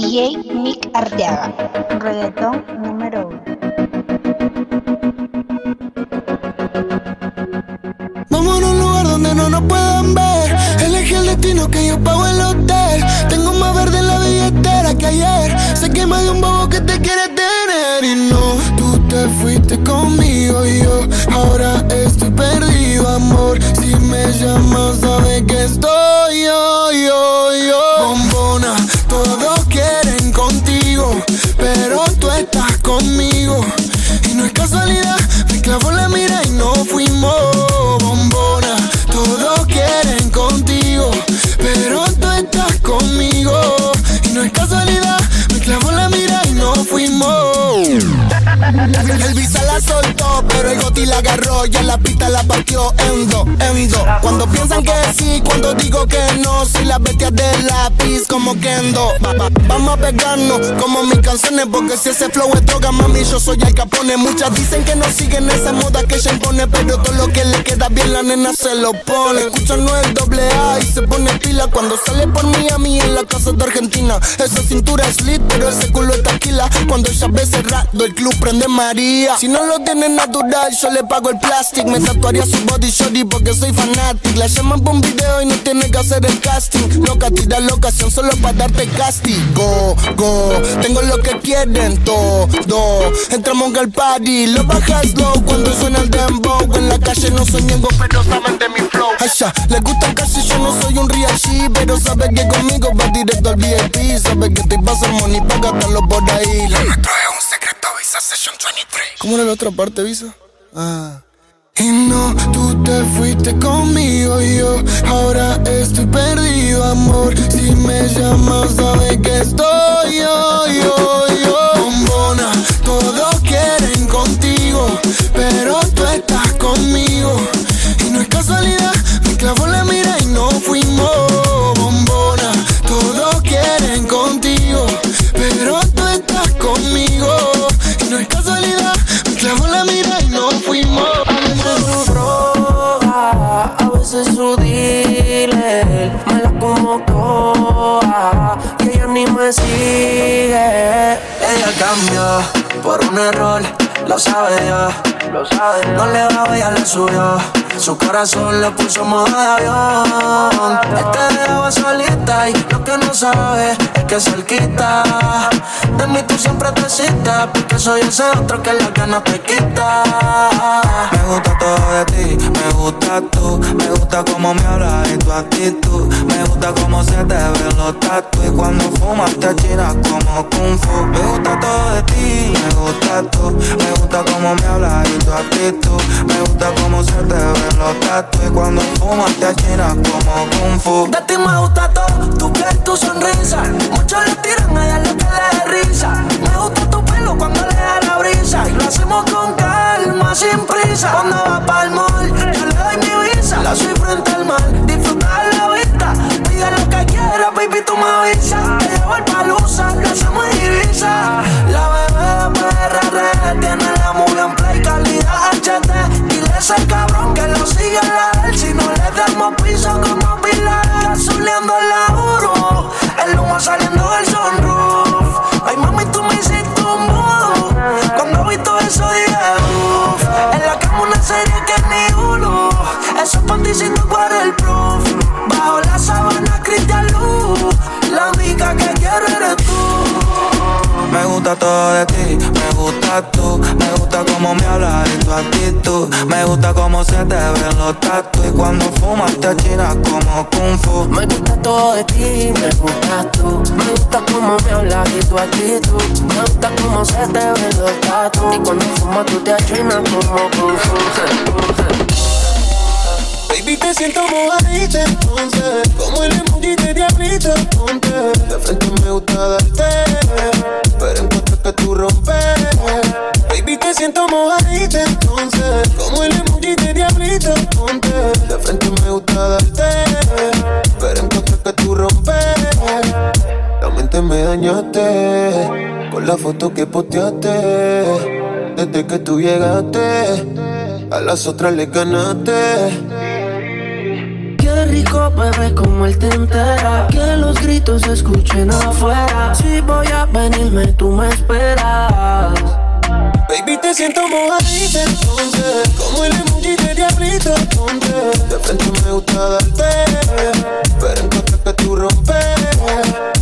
DJ Nick Arteaga, reggaetón número uno. Vamos a un lugar donde no nos puedan ver. Elegí el destino que yo pago el hotel. Tengo más verde en la billetera que ayer. Sé que más de un bobo que te quiere tener. Y no, tú te fuiste conmigo y yo ahora estoy perdido, amor. Si me llamas, sabes que estoy no soltó, pero el goti la agarró y en la pista la partió en dos, en dos. Cuando piensan que sí, cuando digo que no, soy la bestia del lápiz como Kendo. Va, va, vamos a pegarnos como mis canciones, porque si ese flow es droga, mami, yo soy el capone. Muchas dicen que no siguen esa moda que ella impone, pero todo lo que le queda bien la nena se lo pone. Escuchan no el doble A y se pone pila cuando sale por Miami en la casa de Argentina. Esa cintura es lit, pero ese culo es taquila. Cuando ella ve cerrado, el club prende María. Si no lo tiene natural, yo le pago el plástico. Me tatuaría su body shorty porque soy fanatic. La llaman por un video y no tiene que hacer el casting. Loca, tira la ocasión solo para darte castigo. Go, tengo lo que quieren todo. Entramos al party, lo bajas low cuando suena el dembow. En la calle no soy ñengo, pero saben de mi flow. Asha, le gusta casi yo no soy un real G, pero sabe que conmigo va directo al VIP. Sabe que te pasa money para gastarlo por ahí. Un secreto, Visa Session 23. ¿Cómo era la otra parte, Visa? Ah. Y no, tú te fuiste conmigo y yo ahora estoy perdido, amor. Si me llamas, sabes que estoy yo, yo, yo. Bombona, todos quieren contigo, pero tú estás conmigo. Y no es casualidad, me clavó la mira Ella cambió por un error, sabe ya, lo sabe. No le bajó, ella le subió. Su corazón le puso modo de avión. Este dejaba solita y lo que no sabe es que cerquita de mí tú siempre te citas. Porque soy ese otro que las ganas te quita. Me gusta todo de ti, me gusta tú, me gusta cómo me hablas y tu actitud, me gusta cómo se te ven los tatu y cuando fumas te achinas como kung fu. Me gusta todo de ti, me gusta tú, gusta cómo me hablas y tu actitud, me gusta cómo se te ven los tatu y cuando fumas te achinas como kung fu. De ti me gusta todo, tu piel, tu sonrisa. Muchos le tiran a lo que le da risa. Me gusta tu pelo cuando le da la brisa. Y lo hacemos con calma, sin prisa. Cuando va pa'l mall, yo le doy mi visa. La soy frente al mar, disfrutar la vista. Pide lo que quieras, baby, tú me avisas. Te llevo el palusa, lo hacemos en Ibiza. La bebé PRR tiene ese cabrón que lo siga la él. Si no le damos piso como pilar, gasoleando el laburo. El humo saliendo del sunroof. Ay, mami, tú me hiciste un move. Cuando vi todo eso dije, uff. En la cama una serie que ni uno. Esos panticitos para el proof. Bajo la sábana, Cristian Luz. La única que quiero eres tú. Me gusta todo de ti, me gusta tú, gusta cómo me hablas y tu actitud, me gusta cómo se te ven los tatu y cuando fumas te achinas como kung fu. Me gusta todo de ti, me gusta tú. Me gusta cómo me hablas y tu actitud. Me gusta cómo se te ven los tatu. Y cuando fumas tú te achinas como kung fu. Baby, te siento mojadita entonces. Como el emoji de diablito, ponte De frente me gusta darte Pero encuentro que tú rompes. Baby, te siento mojadita entonces. Como el emoji de diablito, ponte De frente me gusta darte Pero encuentro que tú rompes. La mente me dañaste Con la foto que posteaste. Desde que tú llegaste A las otras le ganaste rico, bebé, como él te entera. Que los gritos se escuchen afuera. Si voy a venirme, tú me esperas. Baby, te siento mojadita entonces. Como el emoji de diablito entonces. De frente me gusta darte. Pero encuentro que tú rompes.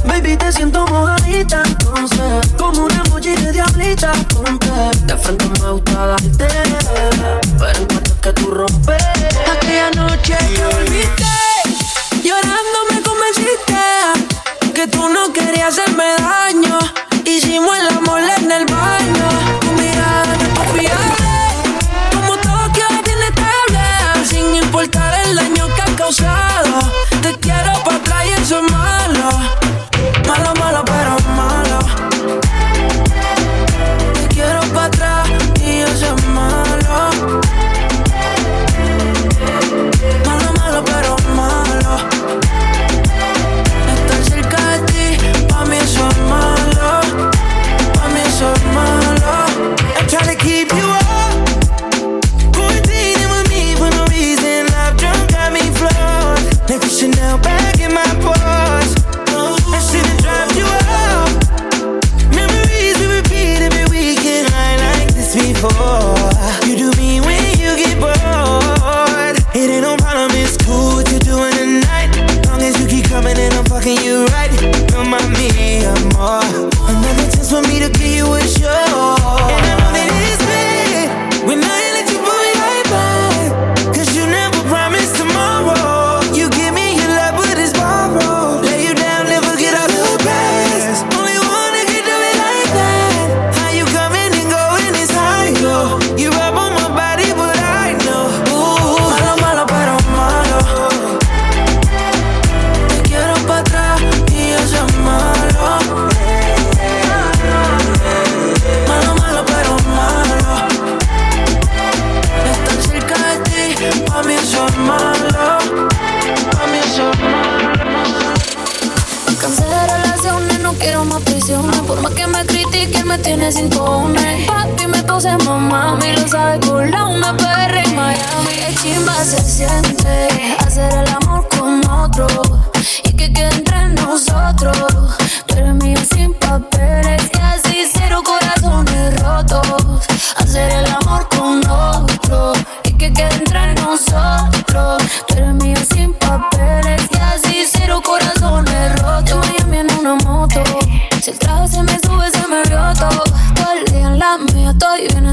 Baby, te siento mojadita entonces. Como un emoji de diablita entonces. De frente me gusta darte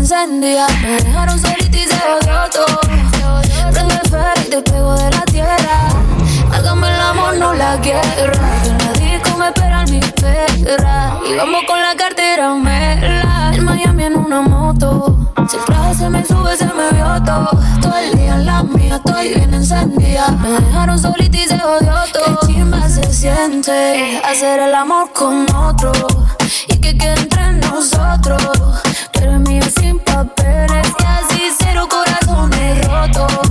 encendía. Me dejaron solita y se jodió todo. Prendo el ferry y te pego de la tierra. Hágame el amor, no la guerra. Que en la disco me esperan mi perra. Y vamos con la cartera mela. En Miami en una moto. Si el se me sube, se me vio todo. Todo el día en la mía estoy bien encendida. Me dejaron solita y se jodió todo. Qué chimba se siente hacer el amor con otro. Y que quede entre nosotros pero mío sin papeles y así cero corazones rotos.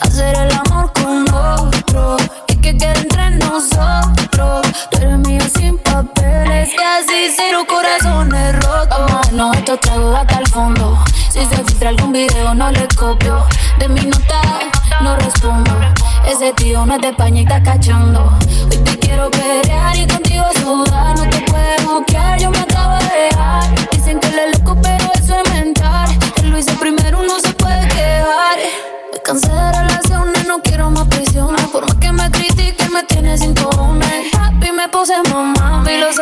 Hacer el amor con otro y que quede entre nosotros. Pero mío sin papeles y así cero corazones rotos. no esto trago hasta el fondo. Si se filtra algún video no le copio. De mi nota no respondo. Ese tío no es de España y está cachando. Hoy te quiero ver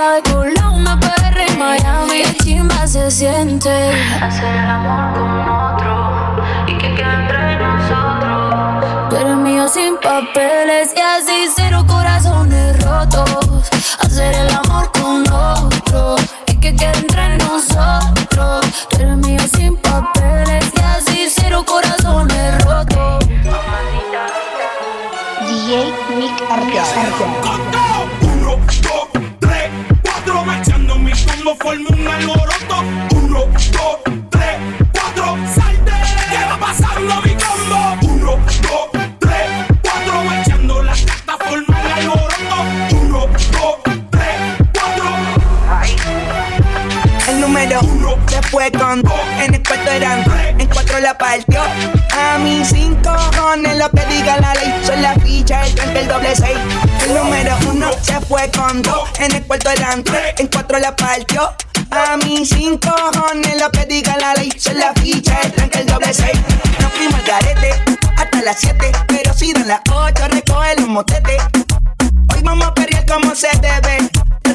Arriba de tu lado, PR en Miami. Qué chimba se siente hacer el amor como dos. En el cuarto eran tres, en cuatro la partió. A mis cinco cojones lo que diga la ley. Son la ficha, el tranque, el doble seis. No fuimos al garete hasta las siete. Pero si dan las ocho, recoge los motetes. Hoy vamos a perrear como se debe.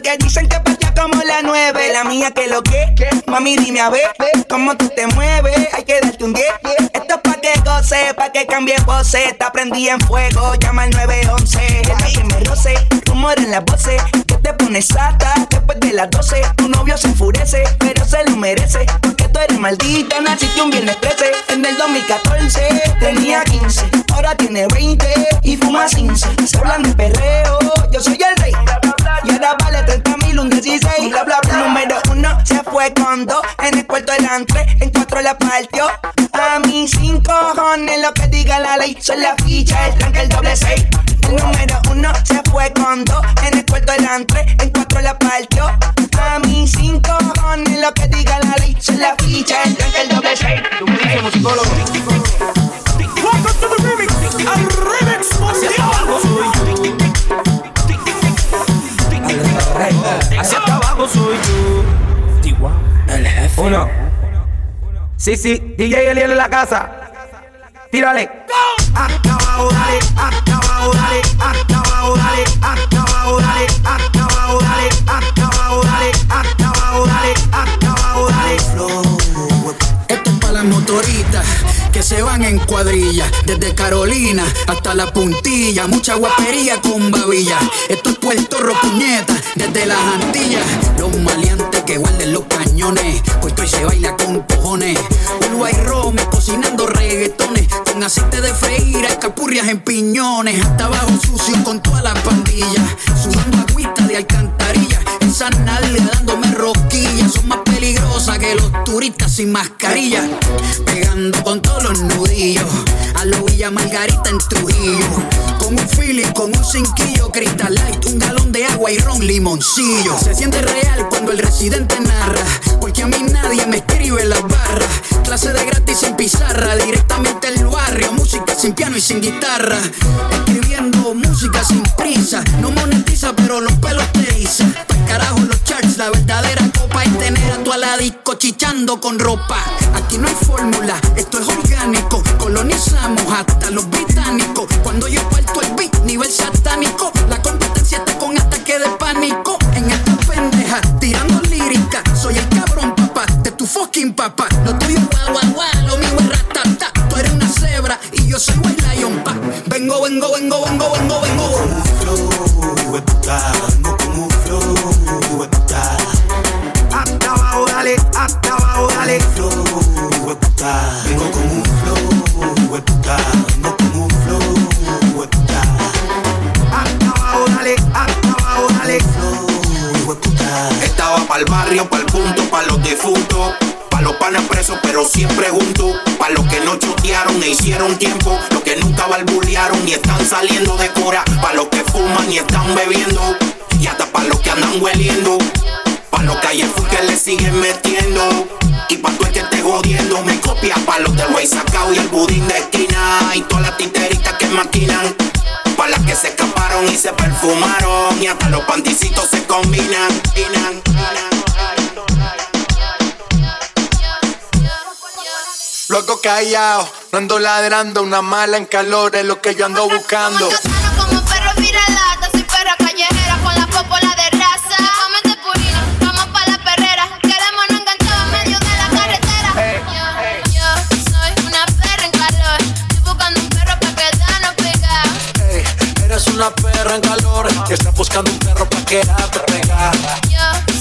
Porque dicen que patea como la nueve. La mía que lo que, mami dime a ver cómo tú te mueves. Hay que darte un 10. Esto es pa' que goce, pa' que cambie pose. Te aprendí en fuego, llama al 911. Es la que me roce, rumor en las voces. Que te pones sata después de las 12. Tu novio se enfurece, pero se lo merece. Porque tú eres maldita, naciste un viernes 13. En el 2014 tenía 15, ahora tiene 20 y fuma 15. Se hablan de perreo, yo soy el rey. Y ahora vale 30 mil, un 16. Bla, bla, bla. Número uno se fue con dos. En el cuarto eran tres, en cuatro la partió. A mis cinco cojones lo que diga la ley. Son la ficha, el tranque, el doble seis. El número uno se fue con dos. En el cuarto eran tres, en cuatro la partió. A mis cinco cojones lo que diga la ley. Son la ficha, el tranque, el doble seis. Tú me dices musicólogo. Soy yo. El jefe. Uno. Sí, sí, DJ Eliel en la casa. Tírale. Hasta abajo, dale, hasta abajo, dale, hasta abajo, dale, hasta abajo, dale, hasta abajo, dale, hasta abajo, dale, en cuadrilla, desde Carolina hasta la puntilla, mucha guapería con babilla. Esto es Puerto Rocuñeta, desde las Antillas, los maleantes que guarden los cañones, puesto y se baila con cojones. Uruguay Rome cocinando reggaetones, con aceite de freír, escapurrias en piñones, hasta abajo sucio con toda la pandilla, sudando agüita de alcantarilla, dándome rosquillas, son más peligrosas que los turistas sin mascarilla, pegando con todos los nudillos, a lo Villa Margarita en Trujillo, con un feeling, con un cinquillo, Crystal Light, un galón de agua y ron limoncillo. Se siente real cuando el residente narra, porque a mí nadie me escribe las barras, clase de gratis sin pizarra, directamente el barrio, música sin piano y sin guitarra, escribiendo música sin prisa, no monetiza pero los pelos te iza, carajo los charts, la verdadera copa es tener a tu aladico chichando con ropa, aquí no hay fórmula, esto es orgánico, colonizamos hasta los británicos, cuando yo parto el beat, nivel satánico, la competencia de fucking papá, lo tuyo es guau guau guau, lo mío es ratata, tú eres una cebra y yo soy White Lion pa, vengo, vengo, vengo, vengo, vengo, vengo. Hasta abajo, dale, hasta abajo, dale. Vengo con un flow, hueputa. Vengo con un flow, hueputa. Hasta abajo, dale, hasta abajo, dale. Estaba pa'l barrio, pa'l punto, pa' los difuntos. Los panes presos, pero siempre juntos. Pa' los que no chotearon e hicieron tiempo. Los que nunca balbulearon y están saliendo de cora. Pa' los que fuman y están bebiendo. Y hasta pa' los que andan hueliendo. Pa' los fue que le siguen metiendo. Y pa' tú el que esté jodiendo, me copia. Pa' los del güey sacao y el budín de esquina. Y todas las titeritas que maquinan. Pa' las que se escaparon y se perfumaron. Y hasta los panticitos se combinan. Luego callado, no ando ladrando, una mala en calor es lo que yo ando buscando. Como perro viralata, soy perra callejera con la popola de raza. Cómete purina, vamos pa' la perrera. Queremos no enganchar en medio de la carretera. Yo, yo soy una perra en calor. Estoy buscando un perro pa' quedarnos pegados. Ey, eres una perra en calor y estás buscando un perro pa' quedarte pegada. Yo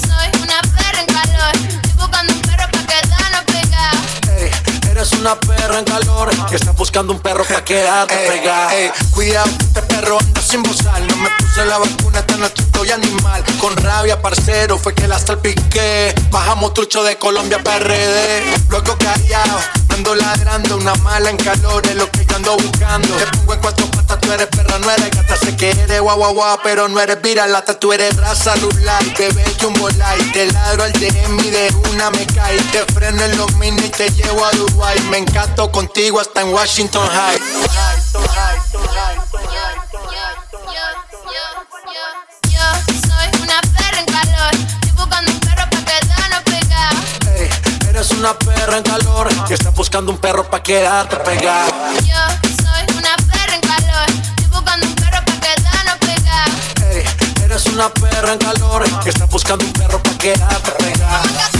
una perra en calor y estás buscando un perro pa' quedarte pegada. Ey, cuidado, este perro anda sin bozal. No me puse la vacuna, tan estoy animal. Con rabia, parcero, fue que la salpiqué. Bajamos trucho de Colombia, PRD. Luego callado, ando ladrando, una mala en calor es lo que yo ando buscando. Te pongo en cuatro tú eres perra, no eres gata, sé que eres guau guau guau, pero no eres viralata, tú eres raza celular, bebé jumbo light, te ladro al DM y de una me cae, te freno en los mini y te llevo a Dubai, me encanto contigo hasta en Washington High. Yo soy una perra en calor, estoy buscando un perro pa' quedarnos pegados. Ey, eres una perra en calor que está buscando un perro pa' quedarte pegado. Yo una perra en calor que está buscando un perro pa' quedarte pegado. Como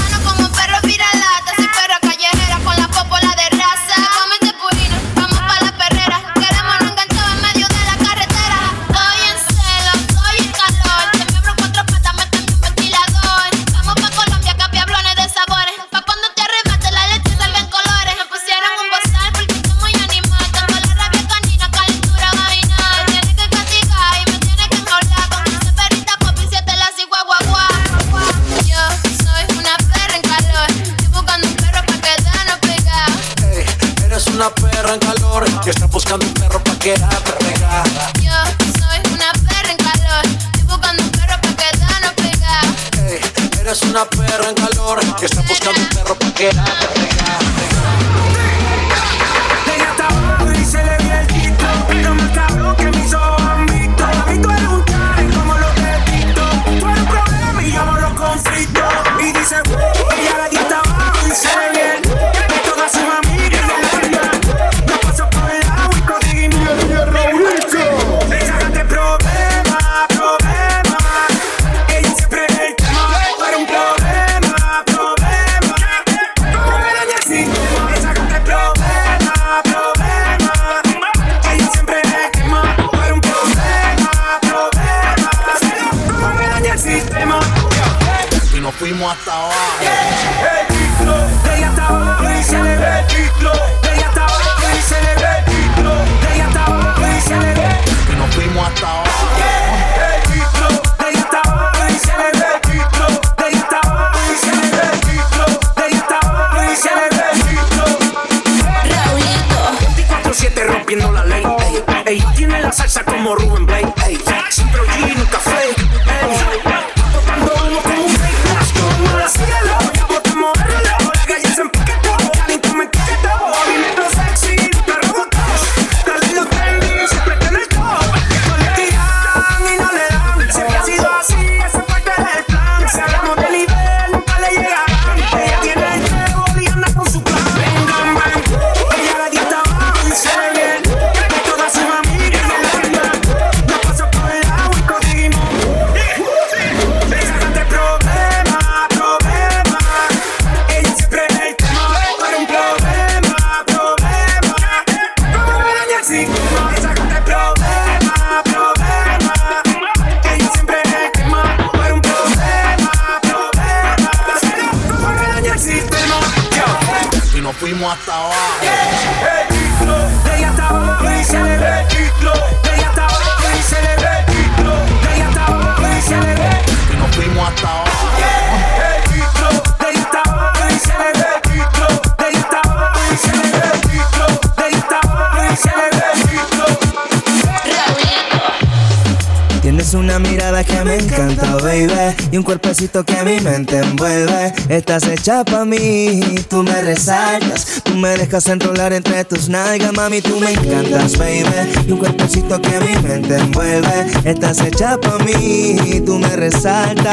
Tienes una mirada que me encanta, baby Y un cuerpecito que mi mente envuelve. Estás hecha pa' mí, tú me resaltas. Tú me dejas enrolar entre tus nalgas, mami Tú me encantas, baby Y un cuerpecito que mi mente envuelve. Estás hecha pa' mí, tú me resaltas.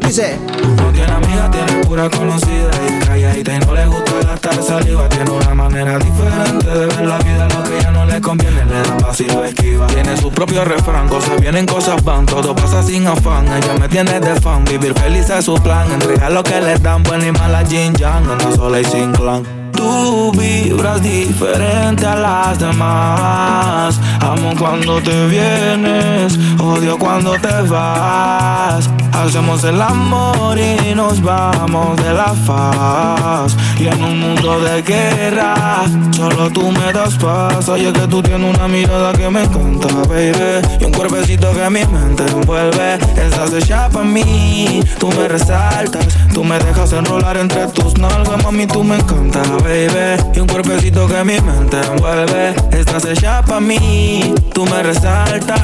Dice. No tiene amiga, tiene pura conocida y calladita y no le gusta gastar saliva. Tiene una manera diferente de ver la vida, lo que ya no le conviene, le da paz y lo esquiva. Tiene su propio refrán, cosas vienen, cosas van, todo pasa sin afán. Ella me tiene de fan, vivir feliz es su plan. Entregar lo que le dan, buena y mala Jin Yang, anda sola y sin clan. Tú vibras diferente a las demás. Amo cuando te vienes, odio cuando te vas. Hacemos el amor y nos vamos de la faz. Y en un mundo de guerra, solo tú me das paz. Oye, que tú tienes una mirada que me encanta, baby. Y un cuerpecito que mi mente envuelve. Estás hecha pa' mí, tú me resaltas. Tú me dejas enrolar entre tus nalgas, mami, tú me encanta, baby. Y un cuerpecito que mi mente envuelve. Estás hecha pa' mí, tú me resaltas.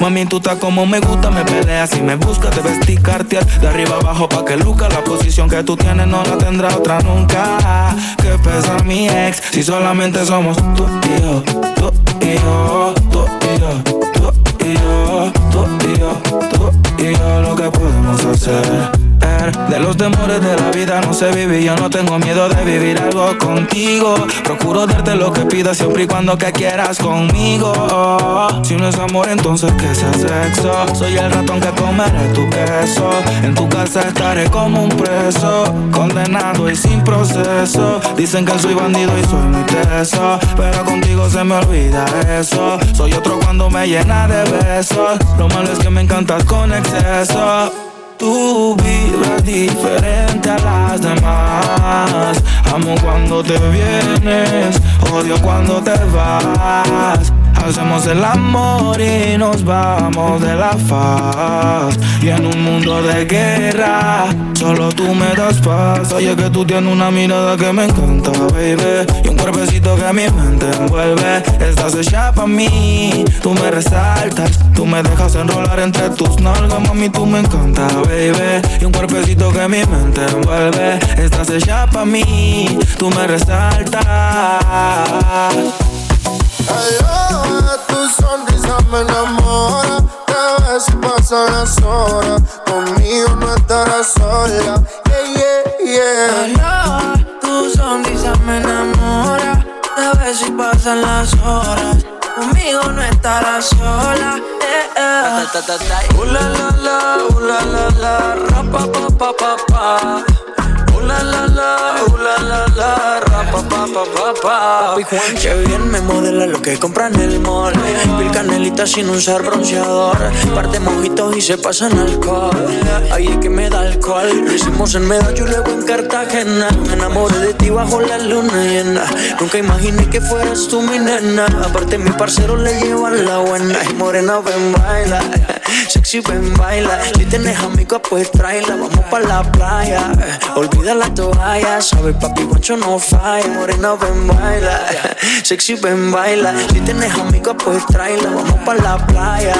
Mami, tú estás como me gusta, me peleas y me buscas, debes ticarte de arriba abajo pa' que luca. La posición que tú tienes no la tendrá otra nunca. Que pesa mi ex, si solamente somos tú y yo, tú y yo, tú y yo, tú y yo, tú y yo, tú y yo, lo que podemos hacer de los temores de la vida no sé vivir. Yo no tengo miedo de vivir algo contigo. Procuro darte lo que pidas siempre y cuando que quieras conmigo. Si no es amor, entonces que sea sexo. Soy el ratón que comeré tu queso. En tu casa estaré como un preso. Condenado y sin proceso. Dicen que soy bandido y soy muy teso. Pero contigo se me olvida eso. Soy otro cuando me llena de besos. Lo malo es que me encantas con exceso. Tu vibra diferente a las demás. Amo cuando te vienes, odio cuando te vas. Hacemos el amor y nos vamos de la faz. Y en un mundo de guerra, solo tú me das paz. Oye, que tú tienes una mirada que me encanta, baby. Y un cuerpecito que mi mente envuelve. Estás hecha pa' mí, tú me resaltas. Tú me dejas enrolar entre tus nalgas, mami, tú me encanta, baby. Y un cuerpecito que mi mente envuelve. Estás hecha pa' mí, tú me resaltas. Tu sonrisa me enamora. Cada vez pasan las horas, conmigo no estarás sola. Yeah, yeah, yeah. tu sonrisa me enamora. Cada vez pasan las horas, conmigo no estarás sola. Yeah, yeah. Uh, la la la, uh, la la la, ra pa pa pa pa pa. Uh, la la la, uh, la la la, ra pa pa pa pa pa. Papi Juan, que bien me modela lo que compra en el mall. Pil canelita sin usar bronceador. Parte mojitos y se pasan alcohol. Ahí es que me da alcohol. Lo hicimos en Medallo y luego en Cartagena. Me enamoré de ti bajo la luna llena. Nunca imaginé que fueras tú mi nena. Aparte, mi parcero le llevan la buena. Y morena, ven, baila. Sexy, ven, baila. Si tienes amigos, pues tráela. Vamos pa' la playa. Olvida la toalla. Sabe, papi, guacho no falla. Morena, ven, baila. Sexy, ven, baila. Si tienes amigos, pues tráela. Vamos pa' la playa.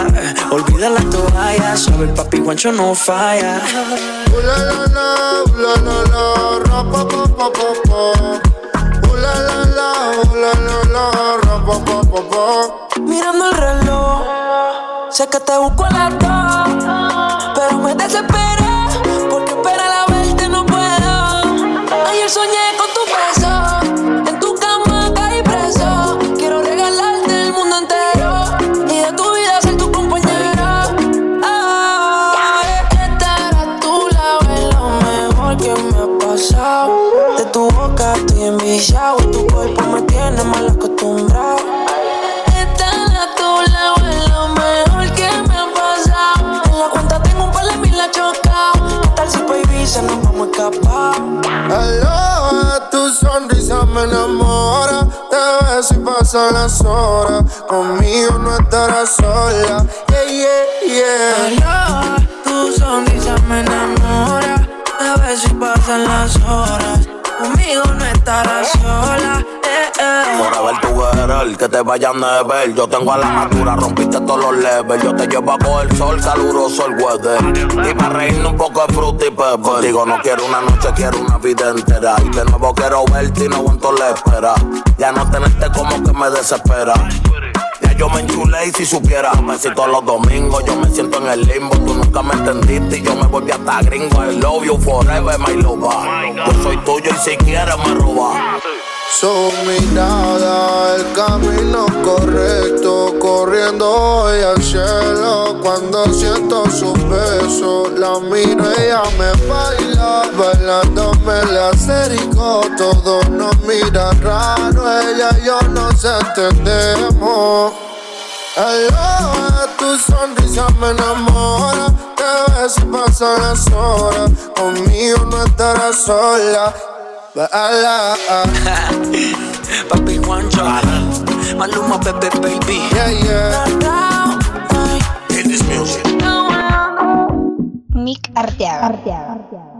Olvida la toalla. Sabe, papi, guacho no falla. Uh, la la la, uh, la la la, pa pa pa pa pa. Uh, la la la, uh, la la la, pa pa pa pa. Mirando el reloj, sé que te busco a las dos, pero me desesperé porque esperar a verte no puedo. Ayer soñé con tu beso, pa' Ibiza nos vamos a escapar? Hello, tu sonrisa me enamora. Te ves y pasan las horas. Conmigo no estarás sola. Yeah, yeah, yeah. Hello, tu sonrisa me enamora. A ver si pasan las horas. Conmigo no estarás sola. Por ver tu que te vayan a ver. Yo tengo a la matura, rompiste todos los levels. Yo te llevo a coger sol, caluroso el weather. Y para reírnos un poco de fruta y pepper. Contigo no quiero una noche, quiero una vida entera. Y de nuevo quiero verte y no aguanto la espera. Ya no tenerte como que me desespera. Ya yo me enchulé y si supiera, me siento los domingos, yo me siento en el limbo. Tú nunca me entendiste y yo me volví hasta gringo. I love you forever, my lover. Yo soy tuyo y si quieres me roba. Su mirada, el camino correcto, corriendo hoy al cielo. Cuando siento su beso, la miro, ella me baila, bailándome la acerico. Todos nos miran raro, ella y yo nos entendemos. Hello, tu sonrisa me enamora. Te ves pasan las horas. Conmigo no estarás sola. Papi Juancho, Maluma, Pepe, Mick Arteaga.